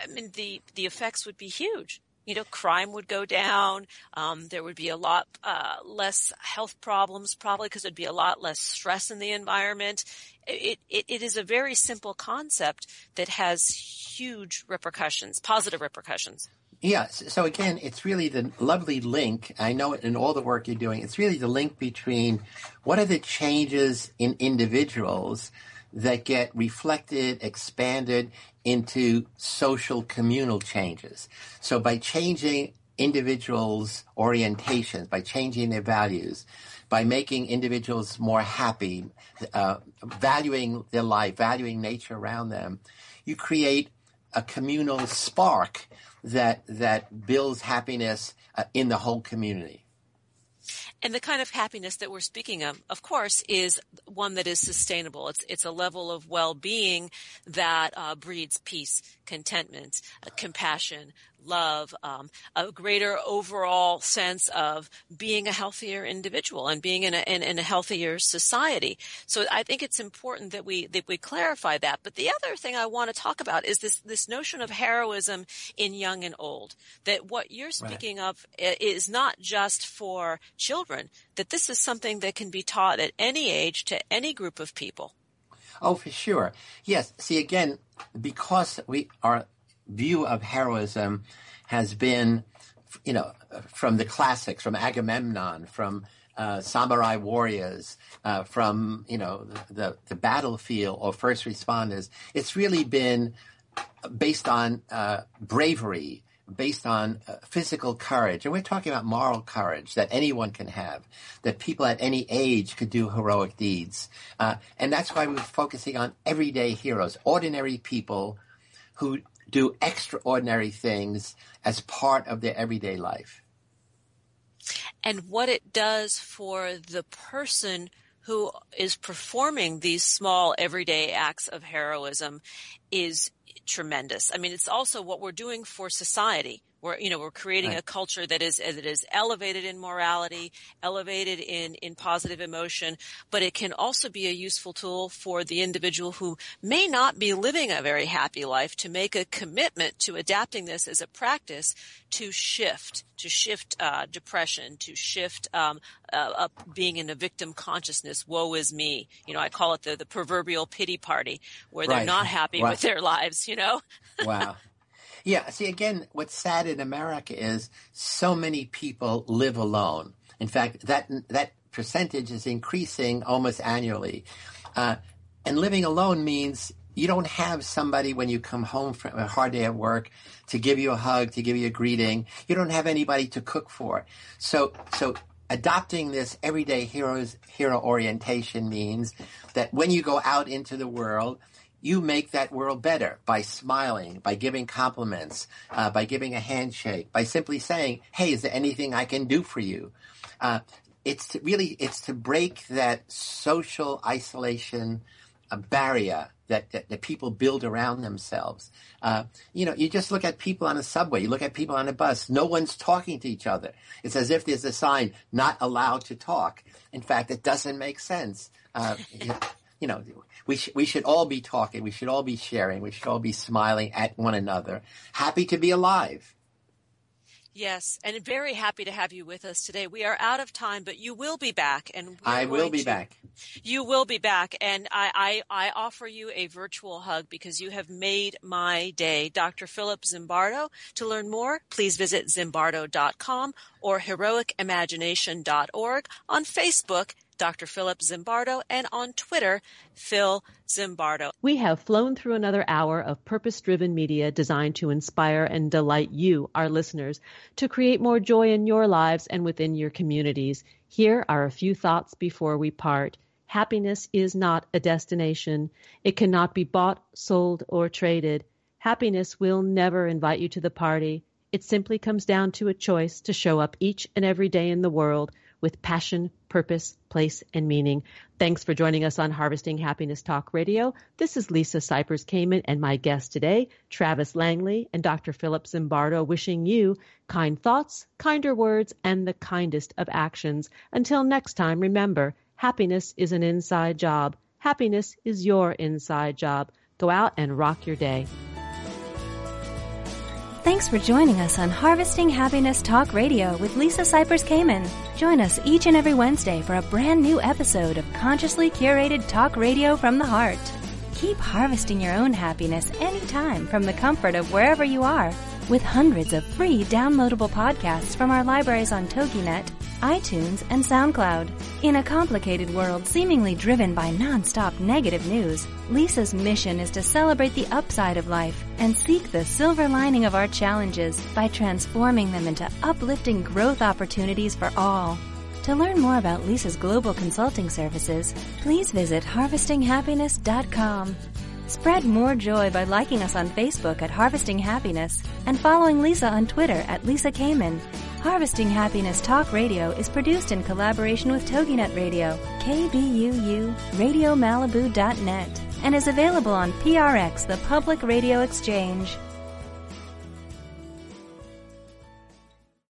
I mean, the, the effects would be huge you know, crime would go down. Um, there would be a lot uh, less health problems, probably because there'd be a lot less stress in the environment. It, it, it is a very simple concept that has huge repercussions, positive repercussions. Yeah. So again, it's really the lovely link. I know it in all the work you're doing. It's really the link between what are the changes in individuals that get reflected, expanded into social communal changes. So by changing individuals' orientations, by changing their values, by making individuals more happy, uh, valuing their life, valuing nature around them, you create a communal spark that that builds happiness uh, in the whole community. And the kind of happiness that we're speaking of, of course, is one that is sustainable. It's it's a level of well-being that uh, breeds peace, contentment, uh, compassion, love, um, a greater overall sense of being a healthier individual and being in a, in, in, a healthier society. So I think it's important that we that we clarify that. But the other thing I want to talk about is this this notion of heroism in young and old. That what you're speaking right. of is not just for children. That this is something that can be taught at any age to any group of people. Oh, for sure. Yes. See, again, because we are view of heroism has been, you know, from the classics, from Agamemnon, from uh, samurai warriors, uh, from you know the, the, battlefield or first responders. It's really been based on uh, bravery, based on uh, physical courage, and we're talking about moral courage that anyone can have, that people at any age could do heroic deeds, uh, and that's why we're focusing on everyday heroes, ordinary people who do extraordinary things as part of their everyday life. And what it does for the person who is performing these small everyday acts of heroism is tremendous. I mean, it's also what we're doing for society We're, you know, we're creating Right. a culture that is, that is elevated in morality, elevated in, in positive emotion, but it can also be a useful tool for the individual who may not be living a very happy life to make a commitment to adapting this as a practice to shift, to shift, uh, depression, to shift, um, uh, up being in a victim consciousness. Woe is me. You know, I call it the, the proverbial pity party where they're Right. not happy Right. with their lives, you know? wow. Yeah, see, again, what's sad in America is so many people live alone. In fact, that that percentage is increasing almost annually. Uh, and living alone means you don't have somebody when you come home from a hard day at work to give you a hug, to give you a greeting. You don't have anybody to cook for. So, so adopting this everyday heroes hero orientation means that when you go out into the world, you make that world better by smiling, by giving compliments, uh, by giving a handshake, by simply saying, "Hey, is there anything I can do for you?" Uh, it's to really it's to break that social isolation uh, barrier that, that, that people build around themselves. Uh, you know, you just look at people on a subway, you look at people on a bus, no one's talking to each other. It's as if there's a sign, not allowed to talk. In fact, it doesn't make sense. Uh, you- know, we, sh- we should all be talking, we should all be sharing, we should all be smiling at one another, happy to be alive. Yes, and very happy to have you with us today. We are out of time, but you will be back, and I will be to- back. You will be back, and I, I, I offer you a virtual hug because you have made my day. Dr. Philip Zimbardo. To learn more, please visit zimbardo.com or heroicimagination.org on Facebook. Dr. Philip Zimbardo and on Twitter, Phil Zimbardo. We have flown through another hour of purpose driven media designed to inspire and delight you, our listeners, to create more joy in your lives and within your communities. Here are a few thoughts before we part. Happiness is not a destination. It cannot be bought, sold, or traded. Happiness will never invite you to the party. It simply comes down to a choice to show up each and every day in the world with passion, purpose, place, and meaning. Thanks for joining us on Harvesting Happiness Talk Radio. This is Lisa Cypers Kamen and my guest today, Travis Langley and Dr. Philip Zimbardo, wishing you kind thoughts, kinder words, and the kindest of actions. Until next time, remember, happiness is an inside job. Happiness is your inside job. Go out and rock your day. Thanks for joining us on Harvesting Happiness Talk Radio with Lisa Cypers Kamen. Join us each and every Wednesday for a brand new episode of consciously curated talk radio from the heart. Keep harvesting your own happiness anytime from the comfort of wherever you are with hundreds of free downloadable podcasts from our libraries on TogiNet, iTunes, and SoundCloud. In a complicated world seemingly driven by nonstop negative news, Lisa's mission is to celebrate the upside of life and seek the silver lining of our challenges by transforming them into uplifting growth opportunities for all. To learn more about Lisa's global consulting services, please visit harvestinghappiness.com. Spread more joy by liking us on Facebook at Harvesting Happiness and following Lisa on Twitter at Lisa Kamen. Harvesting Happiness Talk Radio is produced in collaboration with TogiNet Radio, KBUU, RadioMalibu.net, and is available on PRX, the Public Radio Exchange.